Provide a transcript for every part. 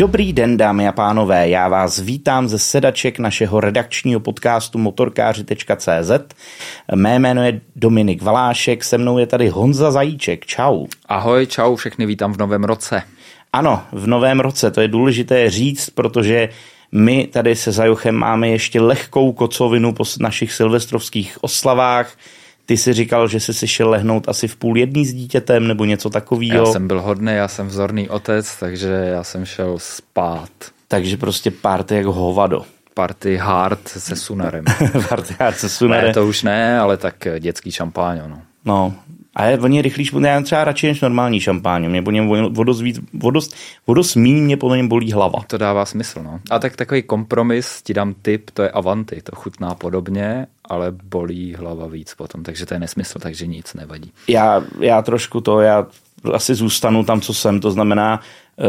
Dobrý den, dámy a pánové, já vás vítám ze sedaček našeho redakčního podcastu motorkáři.cz. Mé jméno je Dominik Valášek, se mnou je tady Honza Zajíček. Čau. Ahoj, čau, všechny vítám v novém roce. Ano, v novém roce, to je důležité říct, protože my tady se Zajochem máme ještě lehkou kocovinu po našich silvestrovských oslavách. Ty si říkal, že jsi si šel lehnout asi v půl jedný s dítětem nebo něco takového. Já jsem byl hodný, já jsem vzorný otec, takže já jsem šel spát. Takže prostě party jako hovado. Party hard se sunarem. party hard se sunarem. Ne, to už ne, ale tak dětský šampáň, no. No, a je oni rychlíš, já třeba radši než normální šampáň. Mě po něm vodost, víc, vodost, vodost míň mě po něm bolí hlava. To dává smysl, no. A tak takový kompromis, ti dám tip, to je Avanti, to chutná podobně, ale bolí hlava víc potom, takže to je nesmysl, takže nic nevadí. Já, já trošku to, já asi zůstanu tam, co jsem, to znamená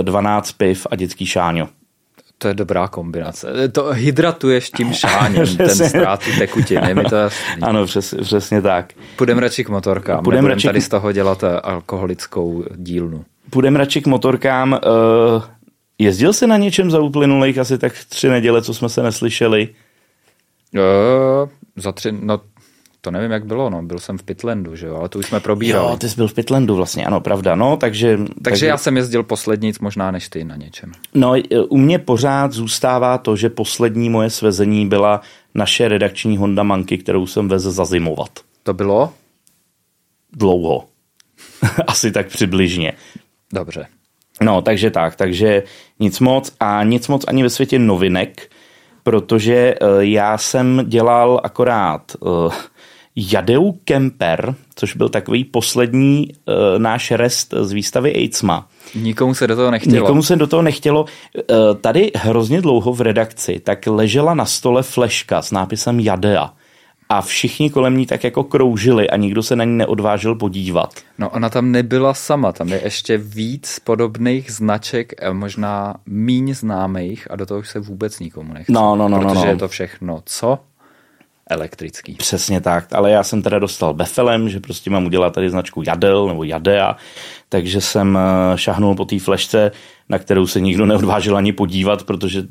12 piv a dětský šáňo. To je dobrá kombinace. To hydratuješ tím šáněm, ten ztrátu tekutiny, mi to jasný. Ano, přes, přesně tak. Půjdeme radši k motorkám, Půjdeme radši tady z toho dělat alkoholickou dílnu. Půjdeme radši k motorkám. Uh, jezdil jsi na něčem za uplynulých asi tak tři neděle, co jsme se neslyšeli? Uh, za tři, no to nevím, jak bylo, no. Byl jsem v Pitlandu, že jo, ale to už jsme probírali. Jo, ty jsi byl v Pitlandu vlastně, ano, pravda, no, takže... Takže, takže já jsem jezdil poslední, možná než ty na něčem. No, u mě pořád zůstává to, že poslední moje svezení byla naše redakční Honda Manky, kterou jsem vezl zazimovat. To bylo? Dlouho. Asi tak přibližně. Dobře. No, takže tak, takže nic moc a nic moc ani ve světě novinek, protože uh, já jsem dělal akorát uh, Jadeu Kemper, což byl takový poslední uh, náš rest z výstavy AIDSMA. Nikomu se do toho nechtělo. Nikomu se do toho nechtělo. Uh, tady hrozně dlouho v redakci tak ležela na stole fleška s nápisem Jadea a všichni kolem ní tak jako kroužili a nikdo se na ní neodvážil podívat. No ona tam nebyla sama, tam je ještě víc podobných značek, možná míň známých a do toho už se vůbec nikomu nechce. No, no, no, protože no, no. je to všechno, co? Elektrický. Přesně tak, ale já jsem teda dostal befelem, že prostě mám udělat tady značku Jadel nebo Jadea, takže jsem eh, šahnul po té flešce, na kterou se nikdo neodvážil ani podívat, protože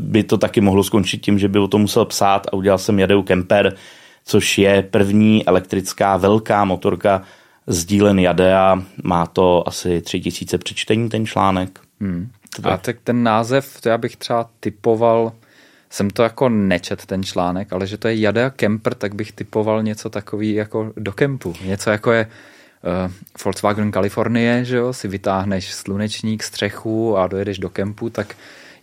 by to taky mohlo skončit tím, že by o to musel psát a udělal jsem Jadeu Kemper, což je první elektrická velká motorka z dílen Jadea. Má to asi tři tisíce přečtení ten článek. Hmm. A tak ten název, to já bych třeba typoval jsem to jako nečet ten článek, ale že to je Jada Kemper, tak bych typoval něco takový jako do kempu. Něco jako je uh, Volkswagen Kalifornie, že jo, si vytáhneš slunečník, střechu a dojedeš do kempu, tak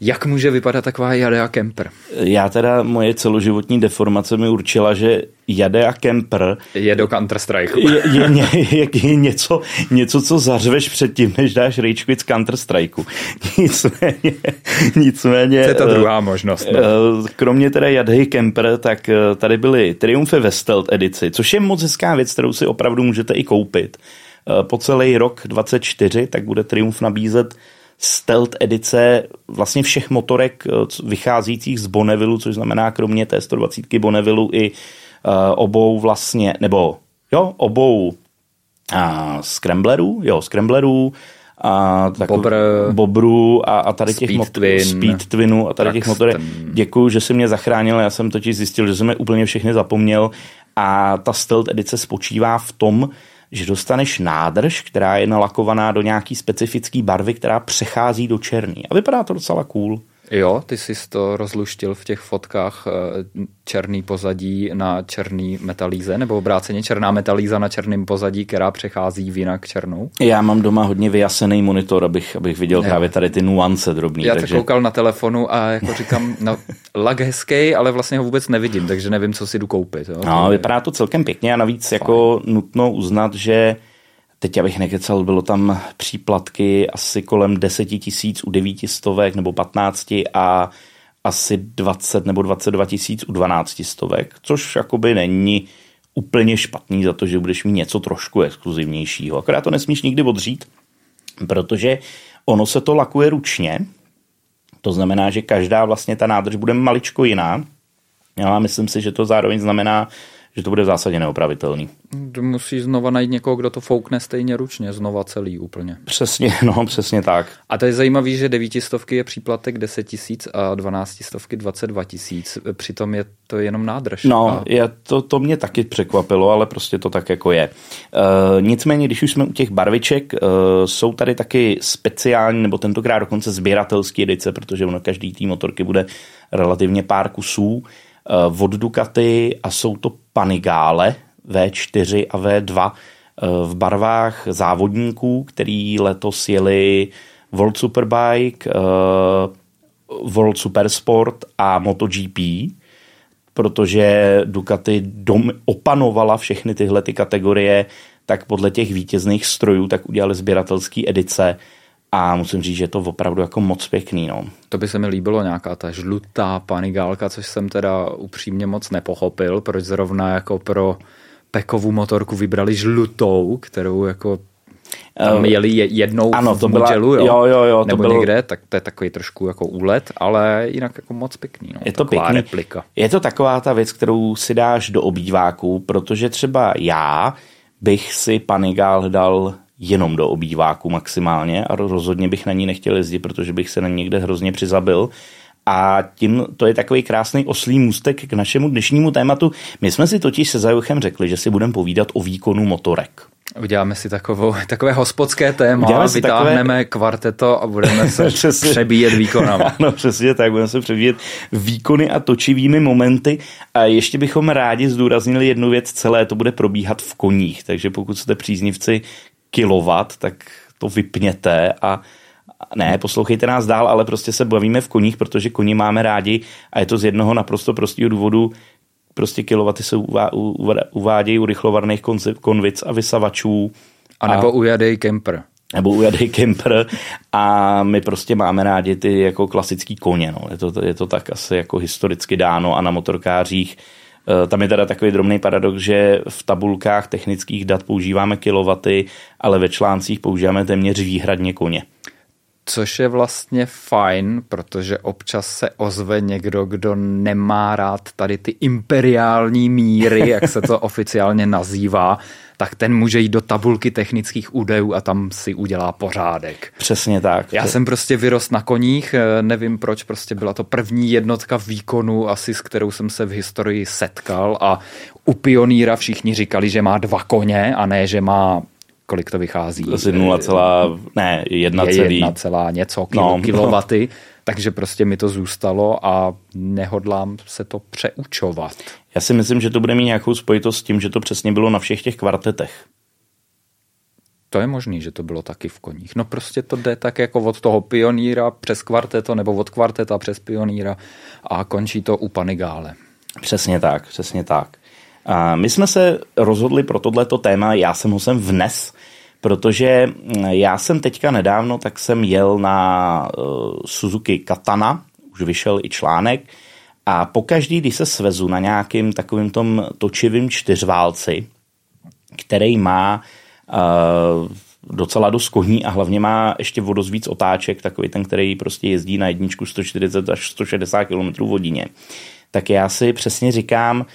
jak může vypadat taková Jadea Kemper? Já teda, moje celoživotní deformace mi určila, že Jadea Kemper je do Counter-Strike. Je, je, je, je něco, něco, co zařveš předtím, než dáš rage quit z Counter-Strike. Nicméně, nicméně... To je ta druhá možnost. No. Eh, kromě teda Jadei Kemper, tak eh, tady byly Triumfy ve Stealth edici, což je moc hezká věc, kterou si opravdu můžete i koupit. Eh, po celý rok 24 tak bude Triumph nabízet stealth edice vlastně všech motorek eh, vycházících z Bonneville, což znamená kromě té 120 Bonneville i uh, obou vlastně, nebo jo, obou uh, Scramblerů, jo, Scramblerů, a takový, Bobr, Bobru a, a tady Speed těch motorů, Twin, Speed Twinu a tady těch motorek. Děkuji, že jsi mě zachránil, já jsem totiž zjistil, že jsem je úplně všechny zapomněl. A ta stealth edice spočívá v tom, že dostaneš nádrž, která je nalakovaná do nějaký specifické barvy, která přechází do černý. A vypadá to docela cool. Jo, ty jsi to rozluštil v těch fotkách eh, černý pozadí na černý metalíze, nebo obráceně černá metalíza na černém pozadí, která přechází v jinak černou? Já mám doma hodně vyjasený monitor, abych, abych viděl jo. právě tady ty nuance drobný. Já takže... koukal na telefonu a jako říkám, no, lag hezký, ale vlastně ho vůbec nevidím, takže nevím, co si jdu koupit. Jo? No, vypadá to celkem pěkně a navíc Fajn. jako nutno uznat, že Teď abych nekecal, bylo tam příplatky asi kolem 10 tisíc u 900 nebo 15 a asi 20 nebo 22 tisíc u 12 stovek, což jakoby není úplně špatný za to, že budeš mít něco trošku exkluzivnějšího. Akorát to nesmíš nikdy odřít, protože ono se to lakuje ručně, to znamená, že každá vlastně ta nádrž bude maličko jiná. Já myslím si, že to zároveň znamená, že to bude v zásadě neopravitelný. Musí znova najít někoho, kdo to foukne stejně ručně, znova celý úplně. Přesně, no, přesně tak. A to je zajímavé, že devítistovky je příplatek 10 tisíc a dvanáctistovky 22 tisíc. Přitom je to jenom nádrž. No, a... je, to, to mě taky překvapilo, ale prostě to tak jako je. E, nicméně, když už jsme u těch barviček, e, jsou tady taky speciální, nebo tentokrát dokonce sběratelské edice, protože ono každý tý motorky bude relativně pár kusů od Ducati a jsou to Panigale V4 a V2 e, v barvách závodníků, který letos jeli World Superbike, e, World Supersport a MotoGP protože Ducati dom, opanovala všechny tyhle ty kategorie, tak podle těch vítězných strojů tak udělali sběratelské edice a musím říct, že je to opravdu jako moc pěkný. No. To by se mi líbilo nějaká ta žlutá panigálka, což jsem teda upřímně moc nepochopil, proč zrovna jako pro pekovou motorku vybrali žlutou, kterou jako tam eh, jeli jednou ano, to v modelu, jo, jo, jo, jo, nebo to bylo... někde, tak to je takový trošku jako úlet, ale jinak jako moc pěkný. No, je to pěkný. Replika. Je to taková ta věc, kterou si dáš do obýváku, protože třeba já bych si Panigál dal jenom do obýváku maximálně a rozhodně bych na ní nechtěl jezdit, protože bych se na ní někde hrozně přizabil. A tím to je takový krásný oslý můstek k našemu dnešnímu tématu. My jsme si totiž se Zajuchem řekli, že si budeme povídat o výkonu motorek. Uděláme si takovou, takové hospodské téma, Uděláme si vytáhneme takové... kvarteto a budeme se přebíjet výkonama. ano, přesně tak, budeme se přebíjet výkony a točivými momenty. A ještě bychom rádi zdůraznili jednu věc, celé to bude probíhat v koních, takže pokud jste příznivci kilovat, tak to vypněte a ne, poslouchejte nás dál, ale prostě se bavíme v koních, protože koni máme rádi a je to z jednoho naprosto prostého důvodu, prostě kilowaty se uvádějí u rychlovarných konvic a vysavačů. A nebo u Jadej Kemper. Nebo u Jadej Kemper a my prostě máme rádi ty jako klasický koně. No. Je, to, je to tak asi jako historicky dáno a na motorkářích tam je teda takový drobný paradox, že v tabulkách technických dat používáme kilowaty, ale ve článcích používáme téměř výhradně koně což je vlastně fajn, protože občas se ozve někdo, kdo nemá rád tady ty imperiální míry, jak se to oficiálně nazývá, tak ten může jít do tabulky technických údajů a tam si udělá pořádek. Přesně tak. Já jsem prostě vyrost na koních, eh, nevím proč, prostě byla to první jednotka výkonu, asi s kterou jsem se v historii setkal a u pioníra všichni říkali, že má dva koně a ne, že má kolik to vychází? Asi 0, ne, 1, je 1, něco kilo, no, kilowaty, no. takže prostě mi to zůstalo a nehodlám se to přeučovat. Já si myslím, že to bude mít nějakou spojitost s tím, že to přesně bylo na všech těch kvartetech. To je možný, že to bylo taky v koních. No prostě to jde tak jako od toho pioníra přes kvarteto nebo od kvarteta přes pioníra a končí to u panigále. Přesně tak, přesně tak. A my jsme se rozhodli pro tohleto téma, já jsem ho sem vnes, protože mm, já jsem teďka nedávno, tak jsem jel na uh, Suzuki Katana, už vyšel i článek, a pokaždý, když se svezu na nějakým takovým tom točivým čtyřválci, který má uh, docela dost koní a hlavně má ještě vodost víc otáček, takový ten, který prostě jezdí na jedničku 140 až 160 km hodině, tak já si přesně říkám,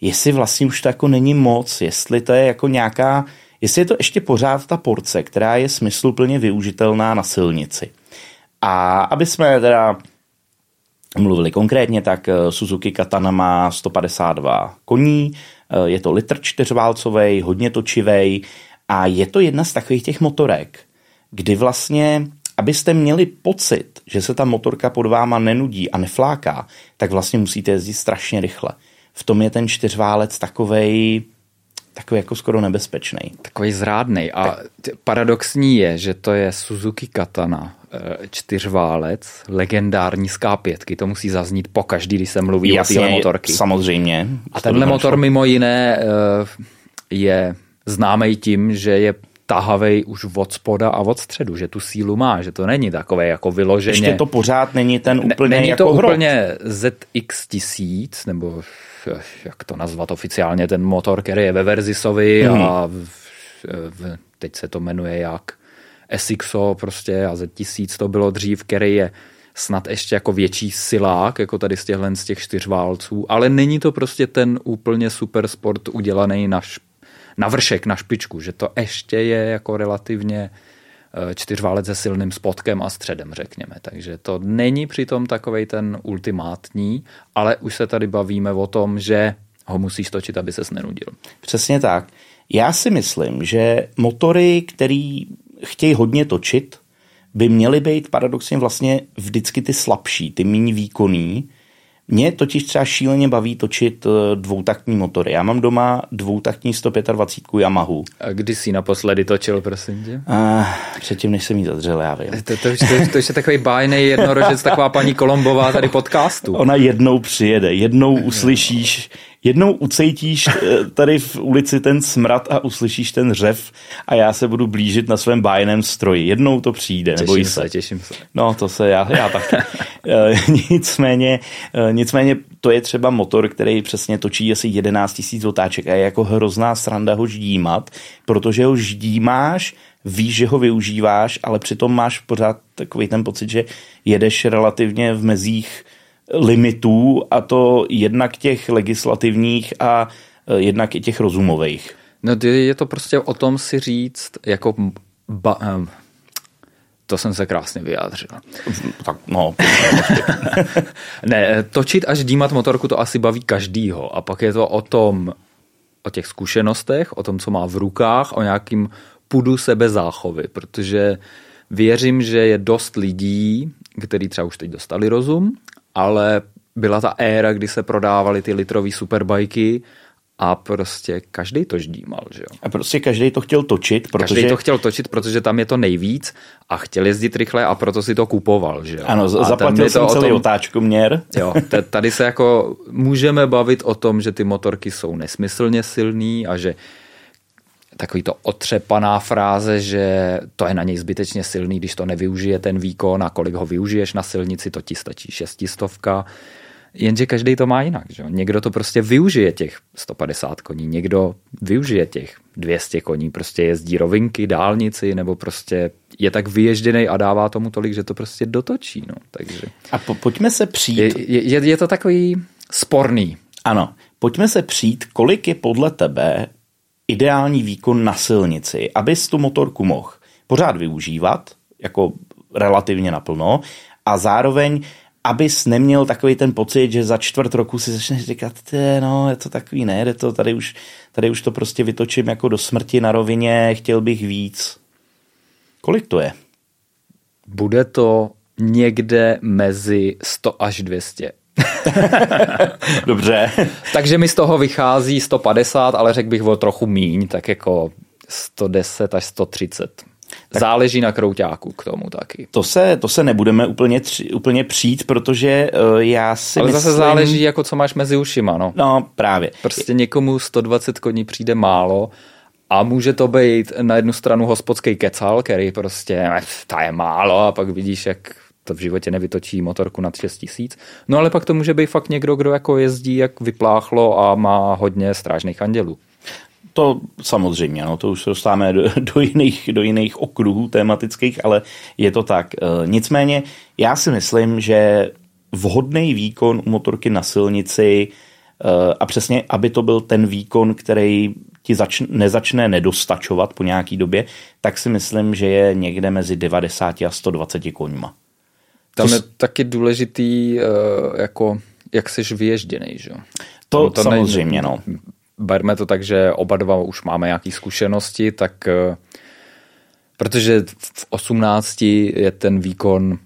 jestli vlastně už to jako není moc, jestli to je jako nějaká, jestli je to ještě pořád ta porce, která je smysluplně využitelná na silnici. A aby jsme teda mluvili konkrétně, tak eh, Suzuki Katana má 152 koní, eh, je to litr čtyřválcový, hodně točivý a je to jedna z takových těch motorek, kdy vlastně, abyste měli pocit, že se ta motorka pod váma nenudí a nefláká, tak vlastně musíte jezdit strašně rychle v tom je ten čtyřválec takovej, takový jako skoro nebezpečný. Takový zrádný. A tak. paradoxní je, že to je Suzuki Katana, eh, čtyřválec, legendární z K5. To musí zaznít po každý, když se mluví Jasně, o téhle motorky. Samozřejmě. A tenhle motor mimo jiné eh, je známý tím, že je tahavej už od spoda a od středu, že tu sílu má, že to není takové jako vyloženě. Ještě to pořád není ten úplně ne, Není jako to hrot. úplně ZX1000, nebo jak to nazvat oficiálně, ten motor, který je ve Verzisovi mm. a v, v, teď se to jmenuje jak SXO prostě a Z1000 to bylo dřív, který je snad ještě jako větší silák, jako tady z těchhle z těch čtyřválců, ale není to prostě ten úplně super sport udělaný na, š, na vršek, na špičku, že to ještě je jako relativně čtyřválec se silným spotkem a středem, řekněme. Takže to není přitom takovej ten ultimátní, ale už se tady bavíme o tom, že ho musíš točit, aby se nenudil. Přesně tak. Já si myslím, že motory, který chtějí hodně točit, by měly být paradoxně vlastně vždycky ty slabší, ty méně výkonný, mě totiž třeba šíleně baví točit eh, dvoutaktní motory. Já mám doma dvoutaktní 125 Yamahu. A kdy jsi naposledy točil, prosím tě? Uh, předtím, než jsem jí zadřel, já vím. To, to, to, to, to je takový bájný jednorožec, taková paní Kolombová tady podcastu. Ona jednou přijede, jednou uslyšíš, jednou ucejtíš eh, tady v ulici ten smrad a uslyšíš ten řev a já se budu blížit na svém bájném stroji. Jednou to přijde, těším se. se. Těším se. No, to se já, já taky. Eh, nicméně, eh, nicméně to je třeba motor, který přesně točí asi 11 000 otáček a je jako hrozná sranda ho ždímat, protože ho ždímáš, víš, že ho využíváš, ale přitom máš pořád takový ten pocit, že jedeš relativně v mezích limitů a to jednak těch legislativních a e, jednak i těch rozumových. No je to prostě o tom si říct, jako ba, to jsem se krásně vyjádřil. Tak, no. ne, točit až dímat motorku to asi baví každýho. A pak je to o tom, o těch zkušenostech, o tom, co má v rukách, o nějakým pudu sebe záchovy, protože věřím, že je dost lidí, kteří třeba už teď dostali rozum ale byla ta éra, kdy se prodávaly ty litrové superbajky a prostě každý to ždímal, že jo. A prostě každý to chtěl točit, protože... Každý to chtěl točit, protože tam je to nejvíc a chtěl jezdit rychle a proto si to kupoval, že jo. Ano, a zaplatil jsem to celý tom... otáčku měr. Jo, tady se jako můžeme bavit o tom, že ty motorky jsou nesmyslně silný a že takový to otřepaná fráze, že to je na něj zbytečně silný, když to nevyužije ten výkon a kolik ho využiješ na silnici, to ti stačí šestistovka. Jenže každý to má jinak. Že? Někdo to prostě využije těch 150 koní, někdo využije těch 200 koní, prostě jezdí rovinky, dálnici, nebo prostě je tak vyježděný a dává tomu tolik, že to prostě dotočí. No. Takže... A po, pojďme se přijít. Je, je, je to takový sporný. Ano, pojďme se přijít, kolik je podle tebe ideální výkon na silnici, abys tu motorku mohl pořád využívat, jako relativně naplno, a zároveň abys neměl takový ten pocit, že za čtvrt roku si začneš říkat, no, je to takový, ne, je to, tady už, tady už to prostě vytočím jako do smrti na rovině, chtěl bych víc. Kolik to je? Bude to někde mezi 100 až 200. Dobře. Takže mi z toho vychází 150, ale řekl bych o trochu míň, tak jako 110 až 130. Tak Záleží na krouťáku k tomu taky. To se, to se nebudeme úplně, tři, úplně přijít, protože uh, já si Ale myslím... zase záleží, jako co máš mezi ušima, no. No, právě. Prostě někomu 120 koní přijde málo a může to být na jednu stranu hospodský kecal, který prostě, ta je málo a pak vidíš, jak to v životě nevytočí motorku nad 6 tisíc. No ale pak to může být fakt někdo, kdo jako jezdí jak vypláchlo a má hodně strážných andělů. To samozřejmě, no, to už se dostáváme do, do, jiných, do jiných okruhů tematických, ale je to tak. E, nicméně já si myslím, že vhodný výkon u motorky na silnici e, a přesně, aby to byl ten výkon, který ti zač, nezačne nedostačovat po nějaký době, tak si myslím, že je někde mezi 90 a 120 koňma. Tam je taky důležitý, eh, jako, jak jsi vyježděný, že To, to samozřejmě, ne, no. Berme to tak, že oba dva už máme nějaké zkušenosti, tak eh, protože v 18 je ten výkon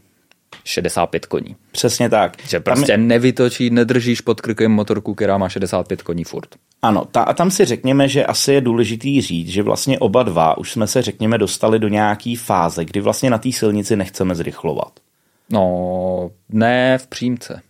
65 koní. Přesně tak. Že prostě tam... nevytočí, nedržíš pod krkem motorku, která má 65 koní furt. Ano, ta, a tam si řekněme, že asi je důležitý říct, že vlastně oba dva už jsme se, řekněme, dostali do nějaký fáze, kdy vlastně na té silnici nechceme zrychlovat. No, ne v přímce.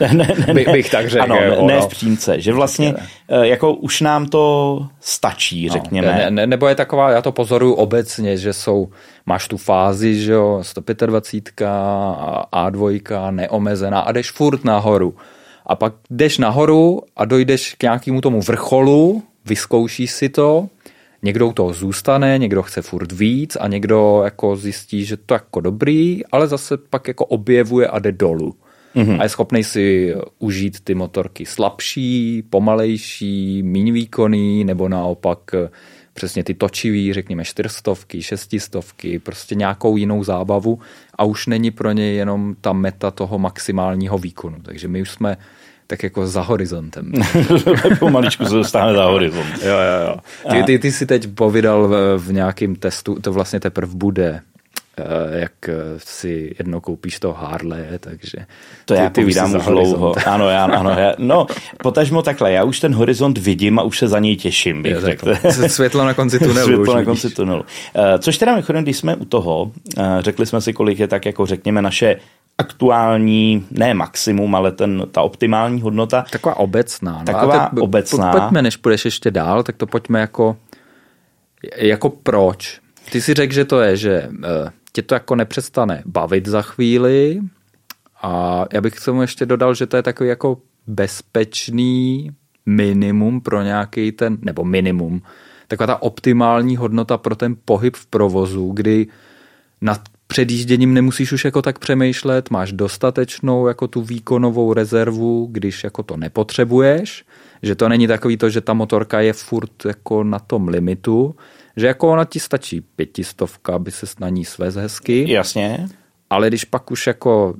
ne, ne, ne. bych tak řekl. Ano, ne, ne v přímce, že vlastně ne. Eh, jako už nám to stačí, no, řekněme. Ne, ne, nebo je taková, já to pozoruju obecně, že jsou, máš tu fázi, že jo, 125 a A2 neomezená a jdeš furt nahoru. A pak jdeš nahoru a dojdeš k nějakému tomu vrcholu, vyzkoušíš si to, někdo u toho zůstane, někdo chce furt víc a někdo jako zjistí, že to jako dobrý, ale zase pak jako objevuje a jde dolů. Mm-hmm. A je schopný si užít ty motorky slabší, pomalejší, méně výkonný, nebo naopak přesně ty točivý, řekněme čtyřstovky, šestistovky, prostě nějakou jinou zábavu a už není pro ně jenom ta meta toho maximálního výkonu. Takže my už jsme tak jako za horizontem. Pomaličku se dostáváme za horizont. jo, jo, jo. Ty, ty, ty si teď povídal v, v nějakém testu, to vlastně teprve bude, jak eh, si jednou koupíš to Harley, takže... To ty, já ty povídám už dlouho. Ano, já, ano. Já, no, potažmo takhle, já už ten horizont vidím a už se za něj těším, bych řekl. Světlo na konci tunelu. Světlo na konci tunelu. Eh, což teda mimochodem, když jsme u toho, řekli jsme si, kolik je tak jako řekněme naše aktuální, ne maximum, ale ten, ta optimální hodnota. Taková obecná. No. Taková teď, obecná. Pojďme, než půjdeš ještě dál, tak to pojďme jako, jako proč. Ty si řekl, že to je, že tě to jako nepřestane bavit za chvíli. A já bych k tomu ještě dodal, že to je takový jako bezpečný minimum pro nějaký ten, nebo minimum, taková ta optimální hodnota pro ten pohyb v provozu, kdy nad předjížděním nemusíš už jako tak přemýšlet, máš dostatečnou jako tu výkonovou rezervu, když jako to nepotřebuješ, že to není takový to, že ta motorka je furt jako na tom limitu, že jako ona ti stačí pětistovka, aby se na ní svez hezky. Jasně. Ale když pak už jako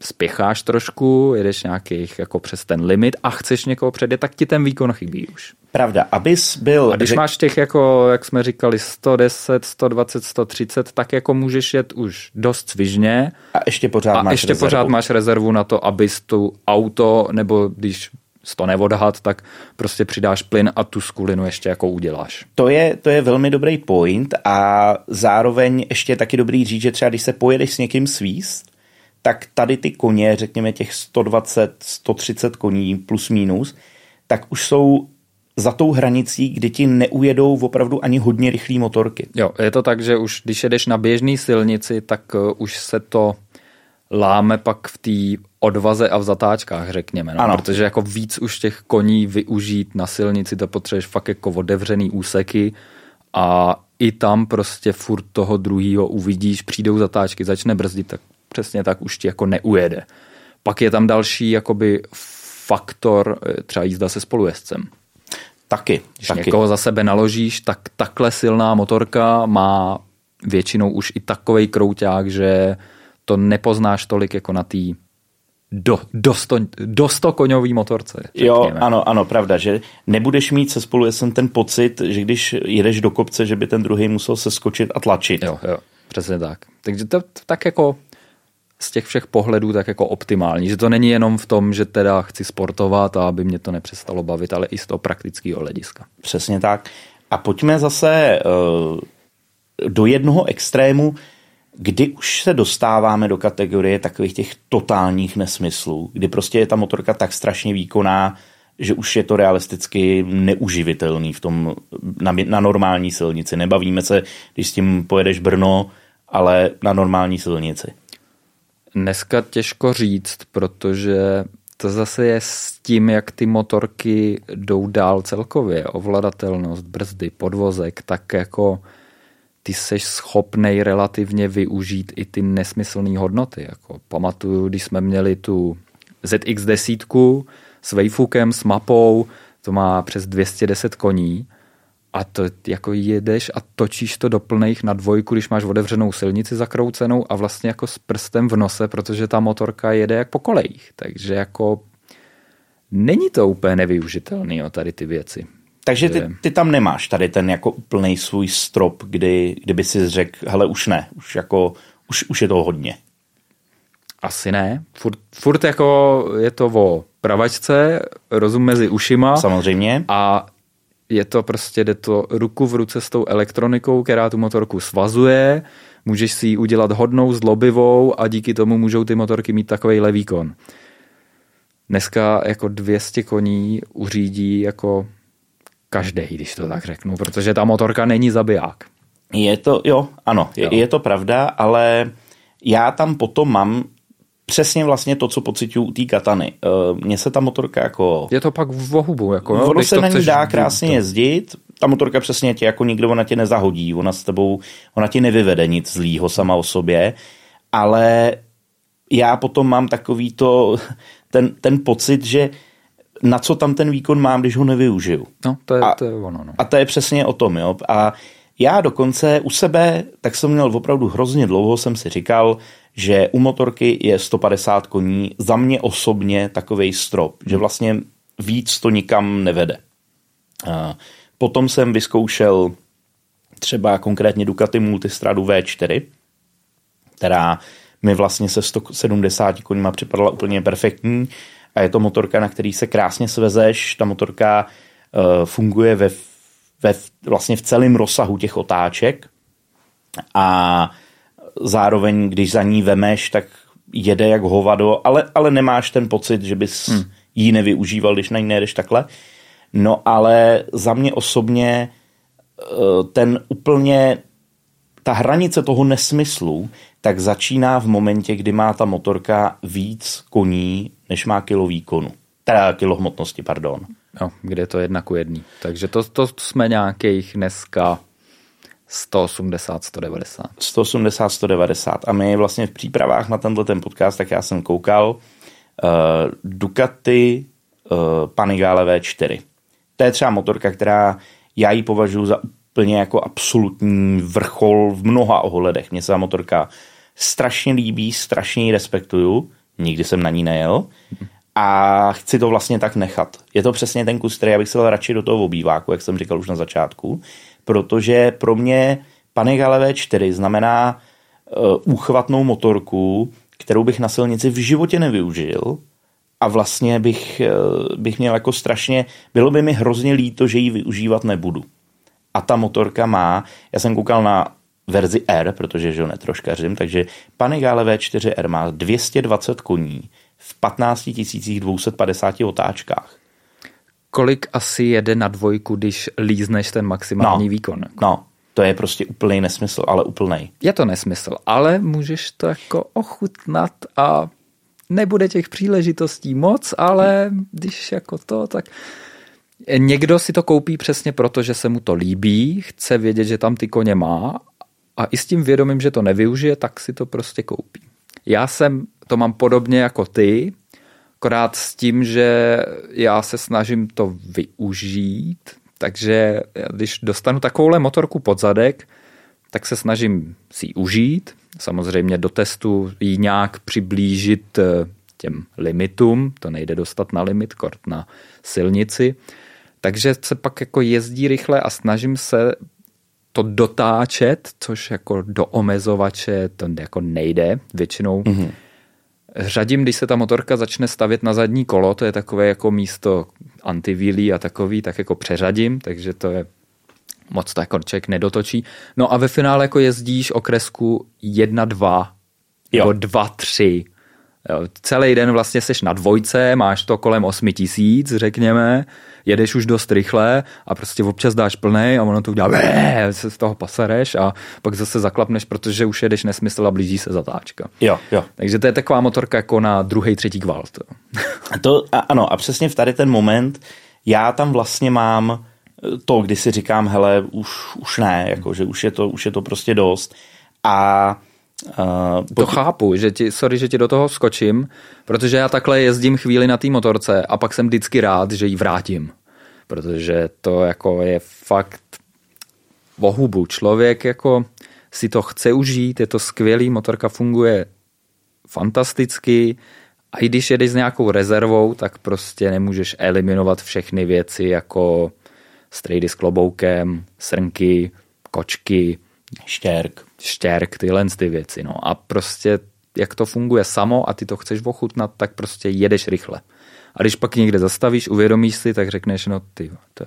spěcháš trošku, jedeš nějakých jako přes ten limit a chceš někoho předjet, tak ti ten výkon chybí už. Pravda, abys byl... A když řek... máš těch jako, jak jsme říkali, 110, 120, 130, tak jako můžeš jet už dost svižně. A ještě pořád a máš ještě rezervu. pořád máš rezervu na to, abys tu auto, nebo když to neodhad, tak prostě přidáš plyn a tu skulinu ještě jako uděláš. To je, to je velmi dobrý point a zároveň ještě taky dobrý říct, že třeba když se pojedeš s někým svíst, tak tady ty koně, řekněme těch 120, 130 koní plus minus, tak už jsou za tou hranicí, kdy ti neujedou opravdu ani hodně rychlé motorky. Jo, je to tak, že už když jedeš na běžné silnici, tak uh, už se to láme pak v té odvaze a v zatáčkách, řekněme. No? Ano. Protože jako víc už těch koní využít na silnici, to potřebuješ fakt jako otevřený úseky a i tam prostě furt toho druhýho uvidíš, přijdou zatáčky, začne brzdit, tak přesně tak už ti jako neujede. Pak je tam další jakoby faktor, eh, třeba jízda se spolujezdcem. Taky. Když taky. někoho za sebe naložíš, tak takhle silná motorka má většinou už i takovej krouťák, že to nepoznáš tolik jako na té do, do, sto, do sto koňový motorce. Řekněme. Jo, ano, ano, pravda, že nebudeš mít se spolu jsem ten pocit, že když jedeš do kopce, že by ten druhý musel se skočit a tlačit. Jo, jo, přesně tak. Takže to tak jako z těch všech pohledů tak jako optimální, že to není jenom v tom, že teda chci sportovat a aby mě to nepřestalo bavit, ale i z toho praktického hlediska. Přesně tak. A pojďme zase uh, do jednoho extrému, kdy už se dostáváme do kategorie takových těch totálních nesmyslů, kdy prostě je ta motorka tak strašně výkonná, že už je to realisticky neuživitelný v tom, na, na normální silnici. Nebavíme se, když s tím pojedeš Brno, ale na normální silnici. Dneska těžko říct, protože to zase je s tím, jak ty motorky jdou dál celkově. Ovladatelnost, brzdy, podvozek, tak jako ty seš schopnej relativně využít i ty nesmyslné hodnoty. Jako pamatuju, když jsme měli tu ZX10 s Wayfukem, s mapou, to má přes 210 koní a to jako jedeš a točíš to do plných na dvojku, když máš otevřenou silnici zakroucenou a vlastně jako s prstem v nose, protože ta motorka jede jak po kolejích. Takže jako není to úplně nevyužitelný, tady ty věci. Takže ty, ty tam nemáš tady ten jako úplný svůj strop, kdy, kdyby si řekl, hele už ne, už jako, už, už je to hodně. Asi ne. Furt, furt jako je to o pravačce, rozum mezi ušima. Samozřejmě. A je to prostě, jde to ruku v ruce s tou elektronikou, která tu motorku svazuje, můžeš si ji udělat hodnou, zlobivou a díky tomu můžou ty motorky mít takový výkon. Dneska jako 200 koní uřídí jako každý, když to tak řeknu, protože ta motorka není zabiják. Je to, jo, ano, je, jo. je to pravda, ale já tam potom mám přesně vlastně to, co pocituju u té katany. Mně se ta motorka jako... Je to pak v ohubu. Jako, no, ono se na ní dá krásně to... jezdit, ta motorka přesně tě jako nikdo, ona tě nezahodí, ona s tebou, ona ti nevyvede nic zlýho sama o sobě, ale já potom mám takový to, ten, ten pocit, že na co tam ten výkon mám, když ho nevyužiju. No, to je, a, to je ono. No. A to je přesně o tom, jo. A já dokonce u sebe, tak jsem měl opravdu hrozně dlouho, jsem si říkal, že u motorky je 150 koní za mě osobně takový strop, že vlastně víc to nikam nevede. Potom jsem vyzkoušel třeba konkrétně Ducati Multistradu V4, která mi vlastně se 170 koněma připadala úplně perfektní a je to motorka, na který se krásně svezeš, ta motorka uh, funguje ve, ve, vlastně v celém rozsahu těch otáček a zároveň, když za ní vemeš, tak jede jak hovado, ale, ale nemáš ten pocit, že bys hmm. ji nevyužíval, když na ní nejedeš takhle. No ale za mě osobně eh, ten úplně, ta hranice toho nesmyslu, tak začíná v momentě, kdy má ta motorka víc koní, než má kilo výkonu. Teda kilo hmotnosti, pardon. No, kde je to jedna ku jedný. Takže to, to jsme nějakých dneska 180, 190. 180, 190. A my vlastně v přípravách na tenhle ten podcast, tak já jsem koukal uh, Ducati uh, Panigale V4. To je třeba motorka, která já ji považuji za úplně jako absolutní vrchol v mnoha ohledech. Mně se ta motorka strašně líbí, strašně ji respektuju, nikdy jsem na ní nejel a chci to vlastně tak nechat. Je to přesně ten kus, který já bych se radši do toho obýváku, jak jsem říkal už na začátku, protože pro mě Panigale V4 znamená uh, úchvatnou motorku, kterou bych na silnici v životě nevyužil a vlastně bych, uh, bych měl jako strašně, bylo by mi hrozně líto, že ji využívat nebudu. A ta motorka má, já jsem koukal na verzi R, protože že ho netroškařím, takže Panigale V4R má 220 koní v 15 250 otáčkách kolik asi jede na dvojku, když lízneš ten maximální no, výkon. No, to je prostě úplný nesmysl, ale úplný. Je to nesmysl, ale můžeš to jako ochutnat a nebude těch příležitostí moc, ale když jako to, tak někdo si to koupí přesně proto, že se mu to líbí, chce vědět, že tam ty koně má a i s tím vědomím, že to nevyužije, tak si to prostě koupí. Já jsem, to mám podobně jako ty, akorát s tím, že já se snažím to využít, takže když dostanu takovouhle motorku pod zadek, tak se snažím si ji užít, samozřejmě do testu ji nějak přiblížit eh, těm limitům, to nejde dostat na limit, kort na silnici, takže se pak jako jezdí rychle a snažím se to dotáčet, což jako do omezovače to jako nejde většinou. Mm-hmm řadím, když se ta motorka začne stavět na zadní kolo, to je takové jako místo antivílí a takový, tak jako přeřadím, takže to je moc to jako člověk nedotočí. No a ve finále jako jezdíš okresku 1-2 nebo 2-3. Celý den vlastně seš na dvojce, máš to kolem 8 tisíc, řekněme, jedeš už dost rychle a prostě občas dáš plnej a ono to udělá, se z toho pasereš a pak zase zaklapneš, protože už jedeš nesmysl a blíží se zatáčka. Jo, jo. Takže to je taková motorka jako na druhý, třetí kvalt. to, a, ano, a přesně v tady ten moment já tam vlastně mám to, kdy si říkám, hele, už, už ne, jako, že už je, to, už je to prostě dost. A Uh, to chápu, že ti, sorry, že ti do toho skočím, protože já takhle jezdím chvíli na té motorce a pak jsem vždycky rád, že ji vrátím. Protože to jako je fakt vohubu. Člověk jako si to chce užít, je to skvělý, motorka funguje fantasticky a i když jedeš s nějakou rezervou, tak prostě nemůžeš eliminovat všechny věci jako strejdy s kloboukem, srnky, kočky, štěrk štěrk, tyhle ty věci. No. A prostě jak to funguje samo a ty to chceš ochutnat, tak prostě jedeš rychle. A když pak někde zastavíš, uvědomíš si, tak řekneš, no ty. To...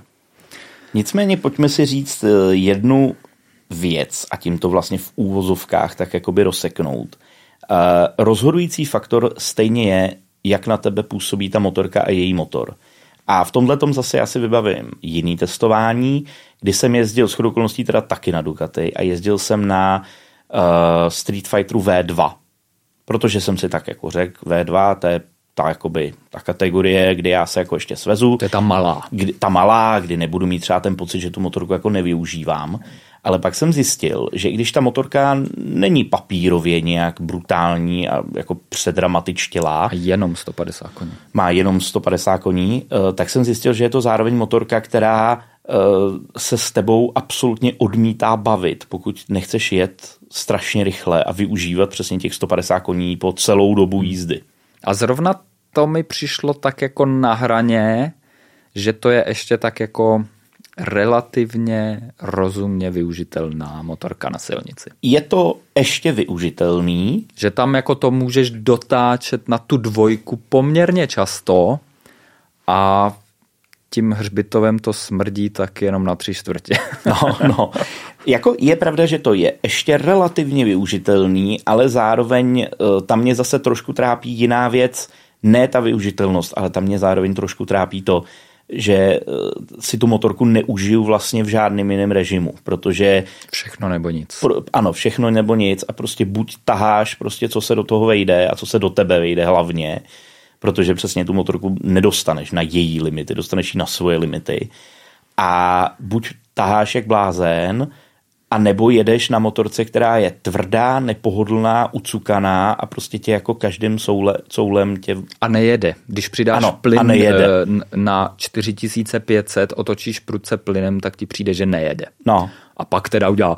Nicméně pojďme si říct eh, jednu věc a tím to vlastně v úvozovkách tak jakoby rozseknout. Uh, rozhodující faktor stejně je, jak na tebe působí ta motorka a její motor. A v tomhle tom zase já si vybavím jiný testování, kdy jsem jezdil s okolností teda taky na Ducati a jezdil jsem na uh, Street Fighteru V2. Protože jsem si tak jako řekl, V2 to je, ta, jakoby, ta kategorie, kdy já se jako ještě svezu. To je ta malá. Kdy, ta malá, kdy nebudu mít třeba ten pocit, že tu motorku jako nevyužívám. Ale pak jsem zjistil, že i když ta motorka není papírově nějak brutální a jako předramatičtělá. A jenom 150 koní. Má jenom 150 koní, eh, tak jsem zjistil, že je to zároveň motorka, která eh, se s tebou absolutně odmítá bavit, pokud nechceš jet strašně rychle a využívat přesně těch 150 koní po celou dobu jízdy. A zrovna to mi přišlo tak jako na hraně, že to je ještě tak jako relativně rozumně využitelná motorka na silnici. Je to ještě využitelný? Že tam jako to můžeš dotáčet na tu dvojku poměrně často a tím hřbitovem to smrdí tak jenom na tři čtvrtě. No, no. Jako je pravda, že to je ještě relativně využitelný, ale zároveň eh, tam mě zase trošku trápí jiná věc, ne ta využitelnost, ale tam mě zároveň trošku trápí to, že eh, si tu motorku neužiju vlastně v žádném jiném režimu, protože... Všechno nebo nic. Pro, ano, všechno nebo nic a prostě buď taháš prostě, co se do toho vejde a co se do tebe vejde hlavně, protože přesně tu motorku nedostaneš na její limity, dostaneš ji na svoje limity a buď taháš jak blázen, a nebo jedeš na motorce, která je tvrdá, nepohodlná, ucukaná a prostě tě jako každým soule, soulem tě... A nejede. Když přidáš ano, plyn nejede. Eh, na 4500, otočíš prudce plynem, tak ti přijde, že nejede. No. A pak teda udělá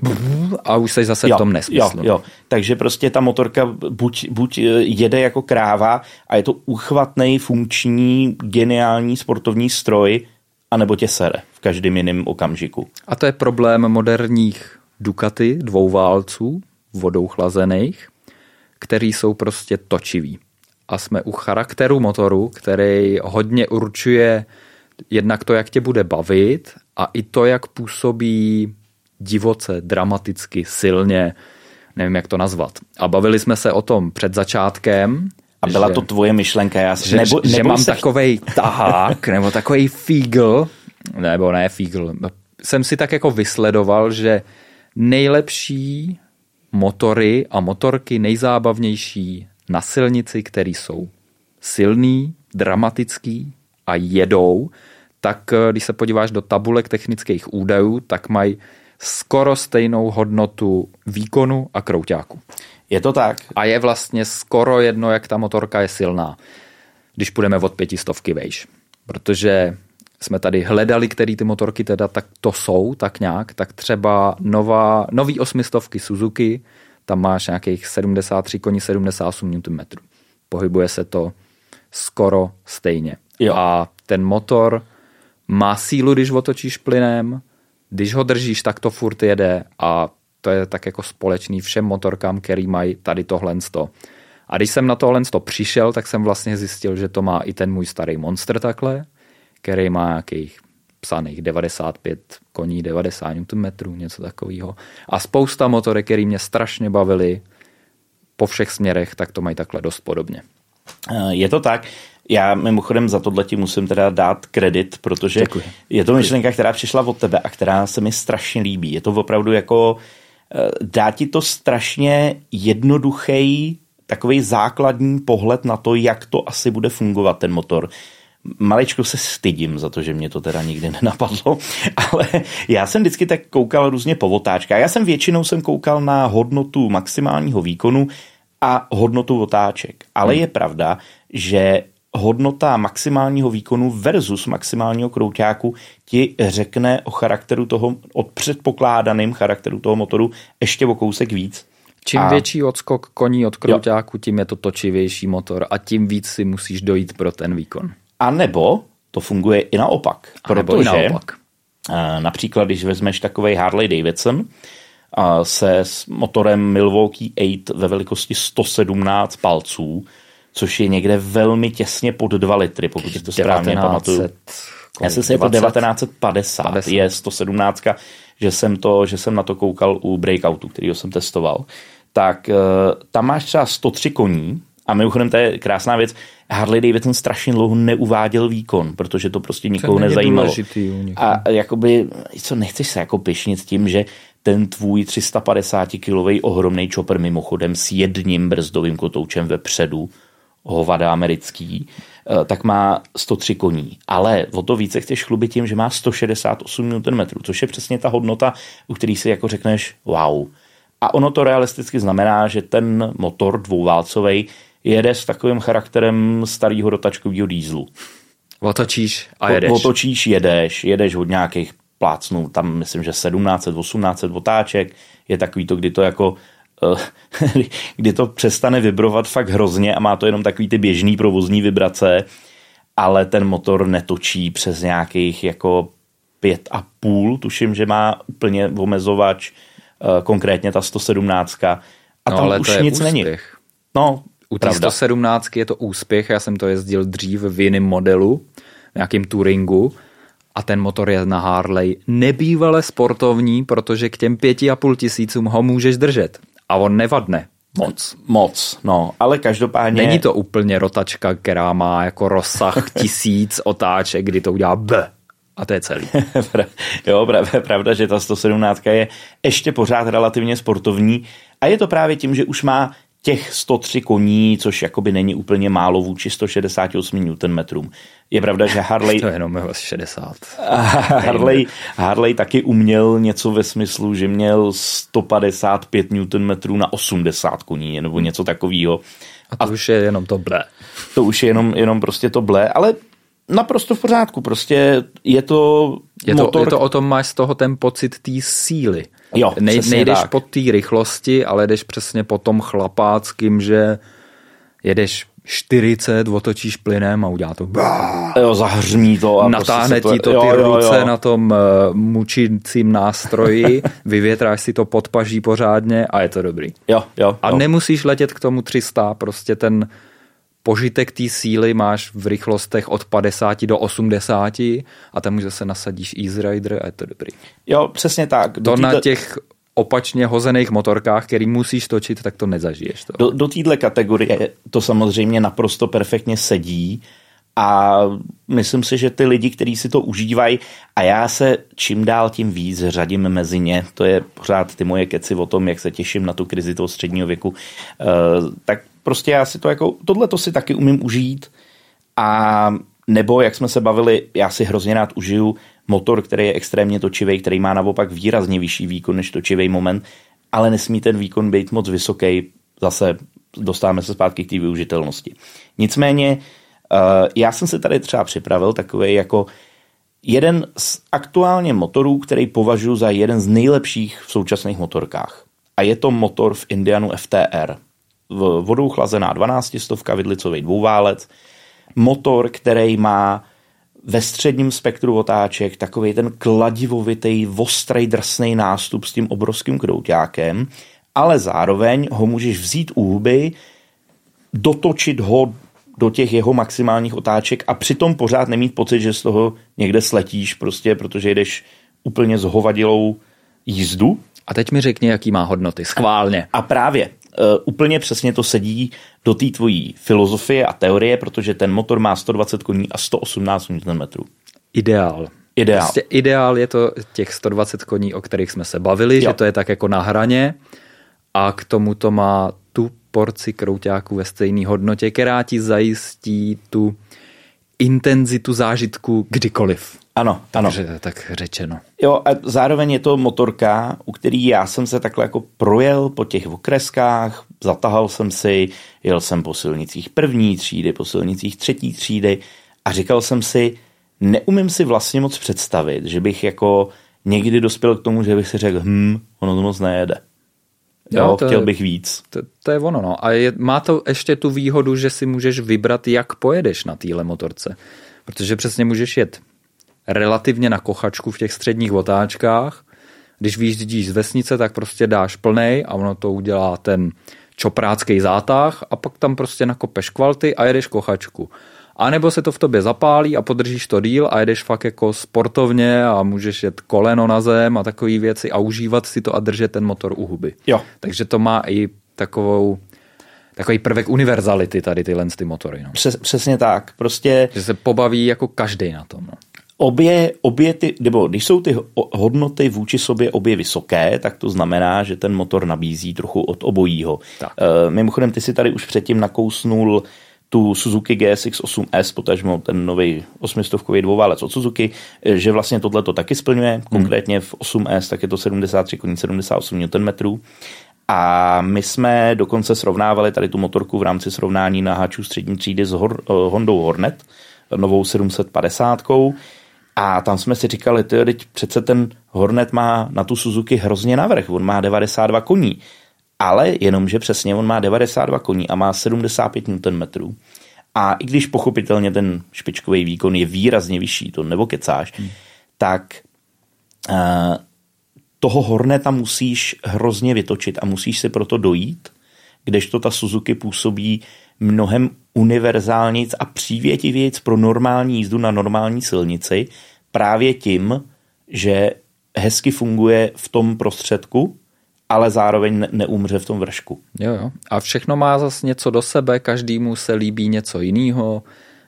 a už se zase jo, v tom nesmyslu. Jo, jo. Takže prostě ta motorka buď, buď eh, jede jako kráva a je to uchvatný, funkční, geniální sportovní stroj, anebo tě sere každém jiném okamžiku. A to je problém moderních Ducati dvouválců, vodou chlazených, který jsou prostě točivý. A jsme u charakteru motoru, který hodně určuje jednak to, jak tě bude bavit a i to, jak působí divoce, dramaticky, silně, nevím, jak to nazvat. A bavili jsme se o tom před začátkem, a byla že, to tvoje myšlenka, já že, nebo, že nebo mám se... takovej tahák, nebo takový fígl, nebo ne fígl, jsem si tak jako vysledoval, že nejlepší motory a motorky nejzábavnější na silnici, které jsou silný, dramatický a jedou, tak eh, když se podíváš do tabulek technických údajů, tak mají skoro stejnou hodnotu výkonu a krouťáku. Je to tak. A je vlastně skoro jedno, jak ta motorka je silná, když půjdeme od pětistovky vejš. Protože jsme tady hledali, který ty motorky teda tak to jsou, tak nějak, tak třeba nová, nový osmistovky Suzuki, tam máš nějakých 73 koní, 78 Nm. Pohybuje se to skoro stejně. Jo. A ten motor má sílu, když otočíš plynem, když ho držíš, tak to furt jede a to je tak jako společný všem motorkám, který mají tady tohle. A když jsem na tohle přišel, tak jsem vlastně zjistil, že to má i ten můj starý Monster takhle, který má nějakých psaných 95 koní, 90 Nm, něco takového. A spousta motorek, které mě strašně bavily po všech směrech, tak to mají takhle dost podobně. Eh, je to tak. Já mimochodem za tohle ti musím teda dát kredit, protože Děkuji. je to myšlenka, která přišla od tebe a která se mi strašně líbí. Je to opravdu jako Eh, dá ti to strašně jednoduchý takový základní pohled na to, jak to asi bude fungovat ten motor. Malečko se stydím za to, že mě to teda nikdy nenapadlo, ale já jsem vždycky tak koukal různě po otáčkách. Já jsem většinou jsem koukal na hodnotu maximálního výkonu a hodnotu otáček. Ale hmm. je pravda, že hodnota maximálního výkonu versus maximálního krouťáku ti řekne o charakteru toho, od předpokládaným charakteru toho motoru ještě o kousek víc. Čím a... větší odskok koní od krouťáku, jo. tím je to točivější motor a tím víc si musíš dojít pro ten výkon. A nebo to funguje i naopak. A protože i naopak. Eh, například, když vezmeš takový Harley Davidson, se s motorem Milwaukee 8 ve velikosti 117 palců, což je někde velmi těsně pod 2 litry, pokud si to správně pamatuju. Já jsem si je 1950, 50. je 117, že jsem, to, že jsem na to koukal u Breakoutu, který jsem testoval. Tak uh, tam máš třeba 103 koní a mimochodem to je krásná věc, Harley Davidson strašně dlouho neuváděl výkon, protože to prostě nikoho nezajímalo. A jakoby, co nechceš se jako pišnit tím, že ten tvůj 350 kilový ohromný chopper mimochodem s jedním brzdovým kotoučem vepředu hovada americký, eh, tak má 103 koní. Ale o to více chceš chlubit tím, že má 168 Nm, což je přesně ta hodnota, u který si jako řekneš wow. A ono to realisticky znamená, že ten motor dvouválcový jede s takovým charakterem starého rotačkového dýzlu. Otočíš a jedeš. Otočíš, jedeš, jedeš od nějakých plácnů, tam myslím, že 1700, 1800 otáček, je takový to, kdy to jako eh, kdy to přestane vibrovat fakt hrozně a má to jenom takový ty běžný provozní vibrace, ale ten motor netočí přes nějakých jako pět a půl, tuším, že má úplně omezovač, eh, konkrétně ta 117. A no, tam už nic úspěch. není. No, u té 117 je to úspěch, já jsem to jezdil dřív v jiném modelu, v nějakým touringu. A ten motor je na Harley nebývale sportovní, protože k těm pěti a půl tisícům ho můžeš držet. A on nevadne. Moc. Moc, no, ale každopádně... Není to úplně rotačka, která má jako rozsah tisíc otáček, kdy to udělá b. A to je celý. jo, pravda, že ta 117 je ještě pořád relativně sportovní. A je to právě tím, že už má těch 103 koní, což jakoby není úplně málo vůči 168 Nm. Je pravda, že Harley... To je jenom 60. Harley, Harley taky uměl něco ve smyslu, že měl 155 Nm na 80 koní, nebo něco takového. A to A už je jenom to ble. To už je jenom, jenom prostě to ble, ale naprosto v pořádku. Prostě je to je to, motor... je to o tom, máš z toho ten pocit té síly. Jo, ne, nejdeš tak. po té rychlosti, ale jdeš přesně po tom chlapáckým, že jedeš 40, otočíš plynem a udělá to. Jo, zahřmí to. A prostě Natáhne prostě to, ti to ty jo, ruce jo. na tom uh, mučícím nástroji, vyvětráš si to pod paží pořádně a je to dobrý. Jo, jo, a nemusíš letět k tomu 300, prostě ten požitek té síly máš v rychlostech od 50 do 80 a tam už zase nasadíš Easy Rider a je to dobrý. Jo, přesně tak. Do to týhle... na těch opačně hozených motorkách, který musíš točit, tak to nezažiješ. To. Do, do téhle kategorie to samozřejmě naprosto perfektně sedí a myslím si, že ty lidi, kteří si to užívají a já se čím dál tím víc řadím mezi ně, to je pořád ty moje keci o tom, jak se těším na tu krizi toho středního věku, uh, tak prostě já si to jako, tohle to si taky umím užít a nebo, jak jsme se bavili, já si hrozně rád užiju motor, který je extrémně točivý, který má naopak výrazně vyšší výkon než točivý moment, ale nesmí ten výkon být moc vysoký, zase dostáváme se zpátky k té využitelnosti. Nicméně, eh, já jsem se tady třeba připravil takový jako jeden z aktuálně motorů, který považuji za jeden z nejlepších v současných motorkách. A je to motor v Indianu FTR vodou chlazená 12 stovka, vidlicový dvouválec, motor, který má ve středním spektru otáček takový ten kladivovitý, ostrý, drsný nástup s tím obrovským krouťákem, ale zároveň ho můžeš vzít u huby, dotočit ho do těch jeho maximálních otáček a přitom pořád nemít pocit, že z toho někde sletíš, prostě, protože jdeš úplně s hovadilou jízdu. A teď mi řekni, jaký má hodnoty, schválně. A právě, Uh, úplně přesně to sedí do té tvojí filozofie a teorie, protože ten motor má 120 koní a 118 Nm. Ideál. Ideál. Prostě ideál je to těch 120 koní, o kterých jsme se bavili, jo. že to je tak jako na hraně a k tomu to má tu porci krouťáků ve stejné hodnotě, která ti zajistí tu intenzitu zážitku kdykoliv. Ano, ano. Takže tak řečeno. Jo, a zároveň je to motorka, u který já jsem se takhle jako projel po těch okreskách, zatahal jsem si, jel jsem po silnicích první třídy, po silnicích třetí třídy a říkal jsem si, neumím si vlastně moc představit, že bych jako někdy dospěl k tomu, že bych si řekl, hm, ono to moc nejede. Jo, jo to chtěl bych víc. To, to je ono, no. A je, má to ještě tu výhodu, že si můžeš vybrat, jak pojedeš na téhle motorce. Protože přesně můžeš jet relativně na kochačku v těch středních otáčkách. Když vyjíždíš z vesnice, tak prostě dáš plnej a ono to udělá ten čoprácký zátah a pak tam prostě nakopeš kvalty a jedeš kochačku. A nebo se to v tobě zapálí a podržíš to díl a jedeš fakt jako sportovně a můžeš jet koleno na zem a takové věci a užívat si to a držet ten motor u huby. Jo. Takže to má i takovou takový prvek univerzality tady tyhle ty motory. No. Přes, přesně tak. Prostě... Že se pobaví jako každý na tom. No obě, obě ty, nebo když jsou ty hodnoty vůči sobě obě vysoké, tak to znamená, že ten motor nabízí trochu od obojího. Tak. E, mimochodem, ty si tady už předtím nakousnul tu Suzuki GSX 8S, potažmo ten nový 800 dvouválec od Suzuki, že vlastně tohle to taky splňuje, konkrétně v 8S, tak je to 73 koní, 78 Nm. A my jsme dokonce srovnávali tady tu motorku v rámci srovnání na háčů střední třídy s Hor, uh, Hondou Hornet, novou 750. A tam jsme si říkali, tyjo, teď přece ten Hornet má na tu Suzuki hrozně navrh, on má 92 koní. Ale jenomže přesně on má 92 koní a má 75 Nm. A i když pochopitelně ten špičkový výkon je výrazně vyšší, to nebo kecáš, hmm. tak uh, toho Horneta musíš hrozně vytočit a musíš si proto dojít, kdežto ta Suzuki působí mnohem univerzálnic a přívětivějc pro normální jízdu na normální silnici právě tím, že hezky funguje v tom prostředku, ale zároveň ne- neumře v tom vršku. Jo, jo. A všechno má zase něco do sebe, každému se líbí něco jiného.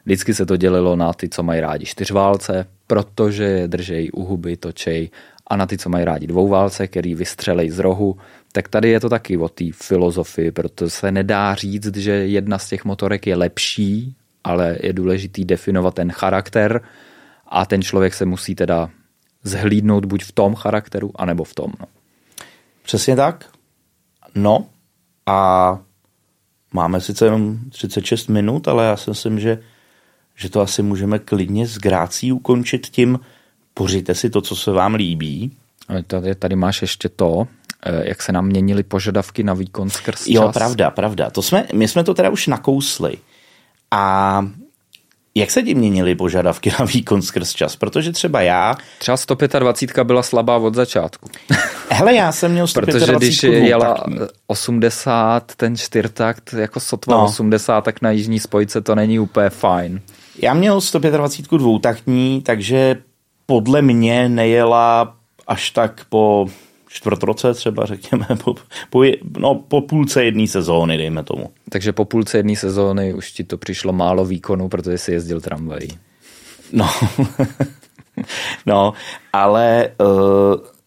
Vždycky se to dělilo na ty, co mají rádi čtyřválce, protože je držej u huby, točej a na ty, co mají rádi dvouválce, který vystřelej z rohu, tak tady je to taky o té filozofii, protože se nedá říct, že jedna z těch motorek je lepší, ale je důležitý definovat ten charakter a ten člověk se musí teda zhlídnout buď v tom charakteru, anebo v tom. No. Přesně tak. No a máme sice jenom 36 minut, ale já si myslím, že, že to asi můžeme klidně s grácí ukončit tím, pořiďte si to, co se vám líbí. Tady, tady máš ještě to, eh, jak se nám měnily požadavky na výkon skrz čas. Jo, pravda, pravda. To jsme, my jsme to teda už nakousli. A jak se ti měnily požadavky na výkon skrz čas? Protože třeba já... Třeba 125 byla slabá od začátku. Hele, já jsem měl 125 Protože když jela 80, ten čtyřtakt, jako sotva no. 80, tak na jižní spojce to není úplně fajn. Já měl 125 dvoutaktní, takže podle mě nejela až tak po čtvrt roce třeba, řekněme, po, po, no, po půlce jedné sezóny, dejme tomu. Takže po půlce jedné sezóny už ti to přišlo málo výkonu, protože jsi jezdil tramvají. No, no ale uh,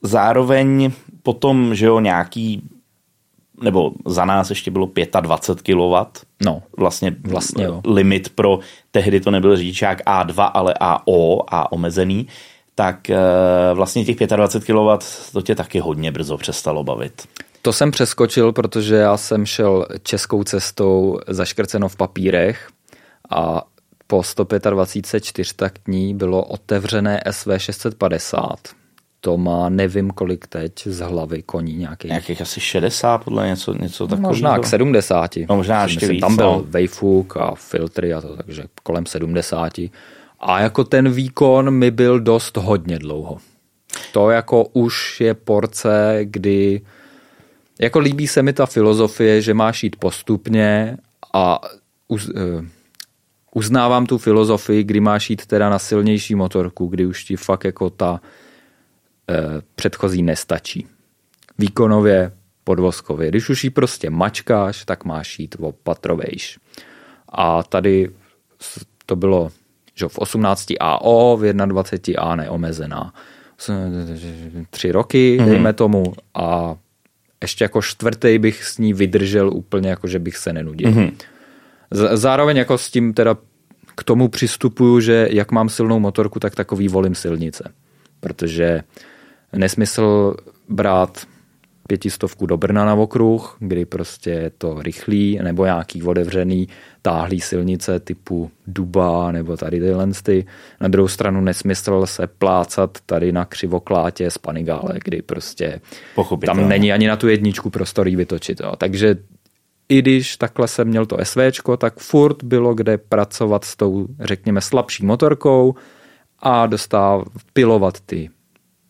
zároveň potom, že jo, nějaký nebo za nás ještě bylo 25 kW. No, vlastně, vlastně jo. limit pro, tehdy to nebyl řidičák A2, ale AO, A omezený, tak eh, vlastně těch 25 kW to tě taky hodně brzo přestalo bavit. To jsem přeskočil, protože já jsem šel českou cestou zaškrceno v papírech a po 125 čtyřtaktní bylo otevřené SV 650 to má nevím kolik teď z hlavy koní nějakých. Nějakých asi 60 podle něco, něco takového. Možná k 70. No, možná ještě víc. Tam byl no. vejfuk a filtry a to, takže kolem 70. A jako ten výkon mi byl dost hodně dlouho. To jako už je porce, kdy jako líbí se mi ta filozofie, že máš jít postupně a uz, uh, uznávám tu filozofii, kdy máš jít teda na silnější motorku, kdy už ti fakt jako ta Eh, předchozí nestačí. Výkonově, podvozkově. Když už ji prostě mačkáš, tak máš jít opatrovejš. A tady to bylo že v 18 AO, v 21 A neomezená. Tři roky, mm. dejme tomu, a ještě jako čtvrtý bych s ní vydržel úplně, jako že bych se nenudil. Mm. Zároveň jako s tím teda k tomu přistupuju, že jak mám silnou motorku, tak takový volím silnice. Protože nesmysl brát pětistovku do Brna na okruh, kdy prostě je to rychlý, nebo nějaký otevřený táhlý silnice typu Duba nebo tady tyhle ty. Na druhou stranu nesmysl se plácat tady na křivoklátě z Panigále, kdy prostě tam není ani na tu jedničku prostorí vytočit. Jo. Takže i když takhle jsem měl to SVčko, tak furt bylo kde pracovat s tou, řekněme, slabší motorkou a dostávat, pilovat ty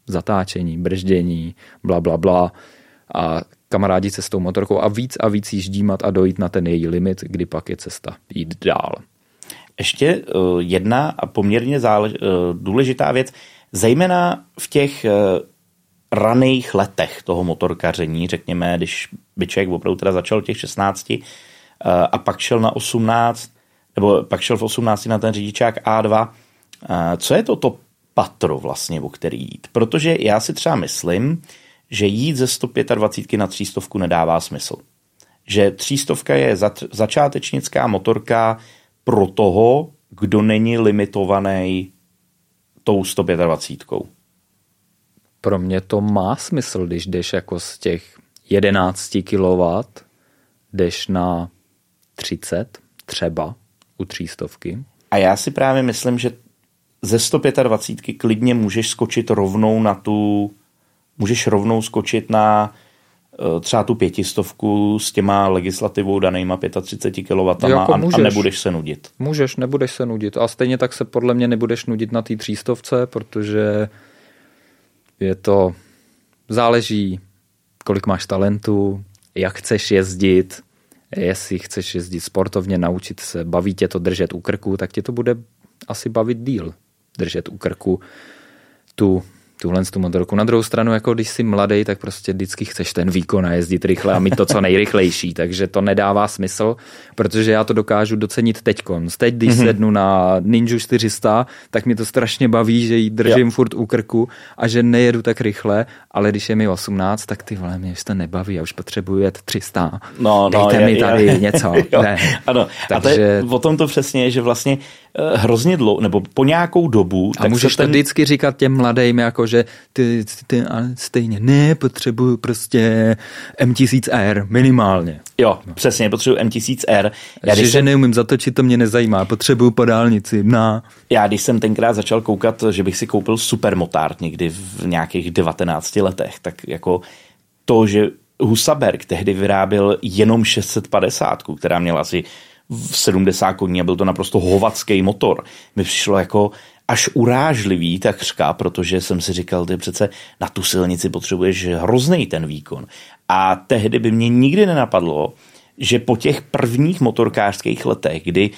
zatáčení, brždění, bla, bla, bla a kamarádi se s tou motorkou a víc a víc jí ždímat a dojít na ten její limit, kdy pak je cesta jít dál. Ještě uh, jedna a poměrně zálež, uh, důležitá věc, zejména v těch uh, raných letech toho motorkaření, řekněme, když by člověk opravdu teda začal těch 16 a pak šel na 18, nebo pak šel v 18 na ten řidičák A2, co je to to patro vlastně, o který jít. Protože já si třeba myslím, že jít ze 125 na 300 nedává smysl. že třístovka je začátečnická motorka pro toho, kdo není limitovaný tou 125. Pro mě to má smysl, když jdeš jako z těch 11 kW, jdeš na 30 třeba u třístovky. A já si právě myslím, že ze 125 klidně můžeš skočit rovnou na tu, můžeš rovnou skočit na eh, třeba tu pětistovku s těma legislativou danýma 35 kW jako a, a nebudeš se nudit. Můžeš, nebudeš se nudit. A stejně tak se podle mě nebudeš nudit na té třístovce, protože je to, záleží, kolik máš talentu, jak chceš jezdit, jestli chceš jezdit sportovně, naučit se, baví tě to držet u krku, tak tě to bude asi bavit díl držet u krku tu tuhle tu motorku. Na druhou stranu, jako když jsi mladý, tak prostě vždycky chceš ten výkon a jezdit rychle a mít to co nejrychlejší, takže to nedává smysl, protože já to dokážu docenit teď. Teď, když mm-hmm. sednu na Ninja 400, tak mi to strašně baví, že ji držím jo. furt u krku a že nejedu tak rychle, ale když je mi 18, tak ty vole, mě už to nebaví, já už potřebuji jet 300. No, no, Dejte je, mi tady je, něco. Jo, ne. Ano, takže... a to je, o tom to přesně je, že vlastně hrozně dlouho, nebo po nějakou dobu. A tak můžeš ten... to vždycky říkat těm mladým, jako že ty, ty ale stejně ne, potřebuju prostě M1000R minimálně. Jo, no. přesně, potřebuju M1000R. Já, že, jsem... že neumím zatočit, to mě nezajímá, potřebuju po dálnici, na. Já když jsem tenkrát začal koukat, že bych si koupil supermotard někdy v nějakých 19 letech, tak jako to, že Husaberg tehdy vyráběl jenom 650, která měla asi 70 koní a byl to naprosto hovacký motor. Mi přišlo jako až urážlivý takřka, protože jsem si říkal, ty přece na tu silnici potřebuješ hrozný ten výkon. A tehdy by mě nikdy nenapadlo, že po těch prvních motorkářských letech, kdy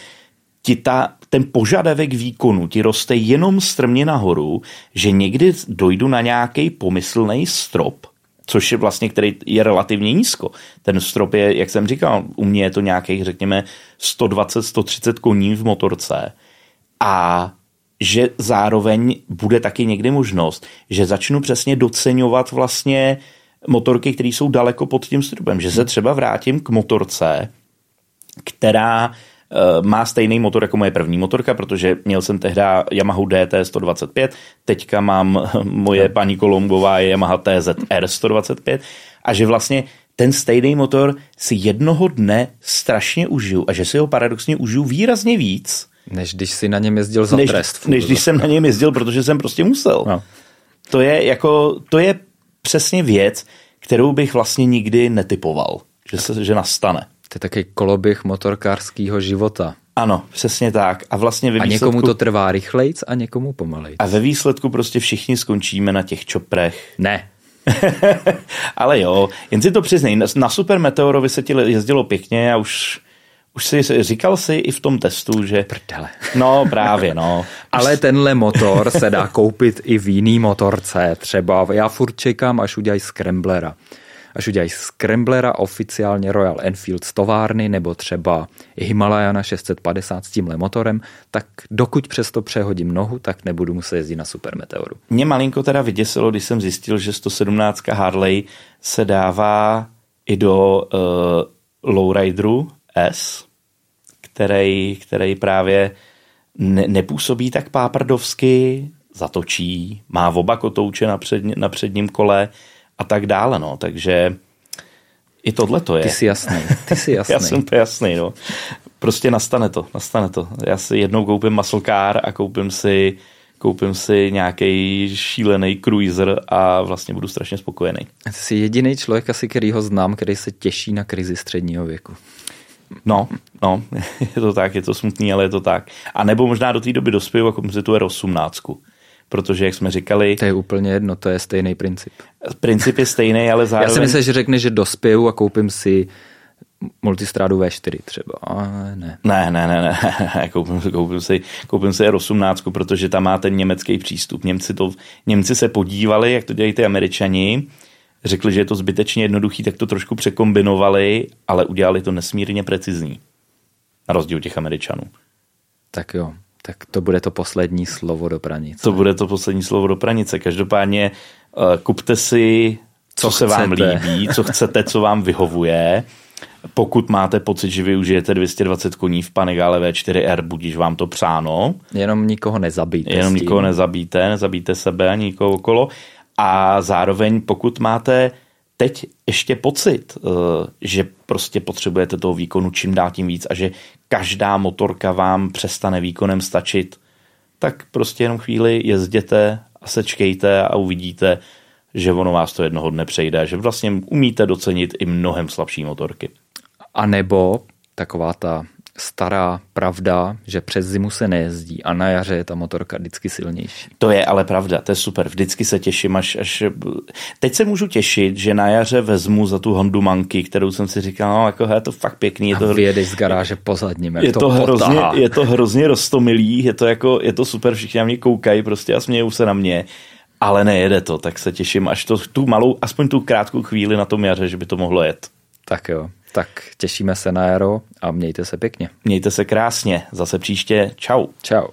ti ta, ten požadavek výkonu ti roste jenom strmě nahoru, že někdy dojdu na nějaký pomyslný strop, což je vlastně, který je relativně nízko. Ten strop je, jak jsem říkal, u mě je to nějakých, řekněme, 120-130 koní v motorce a že zároveň bude taky někdy možnost, že začnu přesně doceňovat vlastně motorky, které jsou daleko pod tím stropem, že se třeba vrátím k motorce, která má stejný motor jako moje první motorka, protože měl jsem tehdy Yamaha DT 125, teďka mám moje paní Kolombová je Yamaha TZR 125 a že vlastně ten stejný motor si jednoho dne strašně užiju a že si ho paradoxně užiju výrazně víc, než když si na něm jezdil za než, trest. Než když jsem na něm jezdil, protože jsem prostě musel. No. To je jako, to je přesně věc, kterou bych vlastně nikdy netypoval, že, se, že nastane. To je taky koloběh motorkářského života. Ano, přesně tak. A vlastně ve a výsledku... někomu to trvá rychlejc a někomu pomalejc. A ve výsledku prostě všichni skončíme na těch čoprech. Ne. Ale jo, jen si to přiznej. Na Super Meteorovi se ti jezdilo pěkně a už už si říkal si i v tom testu, že... Prdele. No právě, no. Ale tenhle motor se dá koupit i v jiný motorce. Třeba já furt čekám, až udělají Scramblera až udělají Scramblera oficiálně Royal Enfield z továrny nebo třeba Himalajana 650 s tímhle motorem, tak dokud přesto přehodím nohu, tak nebudu muset jezdit na Super Meteoru. Mě malinko teda vyděsilo, když jsem zjistil, že 117 Harley se dává i do uh, Lowrideru S, který, který právě ne, nepůsobí tak páprdovsky, zatočí, má oba kotouče na, před, na předním kole, a tak dále, no, takže i tohle to je. Ty jsi jasný, ty jsi jasný. Já jsem to jasný, no. Prostě nastane to, nastane to. Já si jednou koupím muscle car a koupím si koupím si nějaký šílený cruiser a vlastně budu strašně spokojený. Ty jsi jediný člověk asi, který ho znám, který se těší na krizi středního věku. No, no, je to tak, je to smutný, ale je to tak. A nebo možná do té doby dospěju a koupím si tu R18 protože, jak jsme říkali... To je úplně jedno, to je stejný princip. Princip je stejný, ale zároveň... Já si myslím, že řekne, že dospěju a koupím si multistrádu V4 třeba, ale ne. Ne, ne, ne, ne, koupím, koupím, si, koupím si R18, protože tam má ten německý přístup. Němci, to, Němci se podívali, jak to dělají ty američani, řekli, že je to zbytečně jednoduchý, tak to trošku překombinovali, ale udělali to nesmírně precizní. Na rozdíl těch američanů. Tak jo. Tak to bude to poslední slovo do pranice. To bude to poslední slovo do pranice. Každopádně uh, kupte si, co, co se chcete. vám líbí, co chcete, co vám vyhovuje. Pokud máte pocit, že využijete 220 koní v Panigale V4R, budíš vám to přáno. Jenom nikoho nezabíte. Jenom nikoho nezabíte, nezabíte sebe ani nikoho okolo. A zároveň, pokud máte teď ještě pocit, eh, že prostě potřebujete toho výkonu čím dál tím víc a že každá motorka vám přestane výkonem stačit, tak prostě jenom chvíli jezděte a sečkejte a uvidíte, že ono vás to jednoho dne přejde, že vlastně umíte docenit i mnohem slabší motorky. A nebo taková ta stará pravda, že přes zimu se nejezdí a na jaře je ta motorka vždycky silnější. To je ale pravda, to je super. Vždycky se těším, až, až... Teď se můžu těšit, že na jaře vezmu za tu Hondu Manky, kterou jsem si říkal, no jako je to fakt pěkný. Je a to... vyjedeš z garáže pozadním, jak je to, to, hrozně, potahá. je to hrozně roztomilý, je to, jako, je to super, všichni na mě koukají prostě a smějou se na mě ale nejede to, tak se těším až to, tu malou, aspoň tu krátkou chvíli na tom jaře, že by to mohlo jet. Tak jo, tak těšíme se na jaro a mějte se pěkně. Mějte se krásně, zase příště, čau. Čau.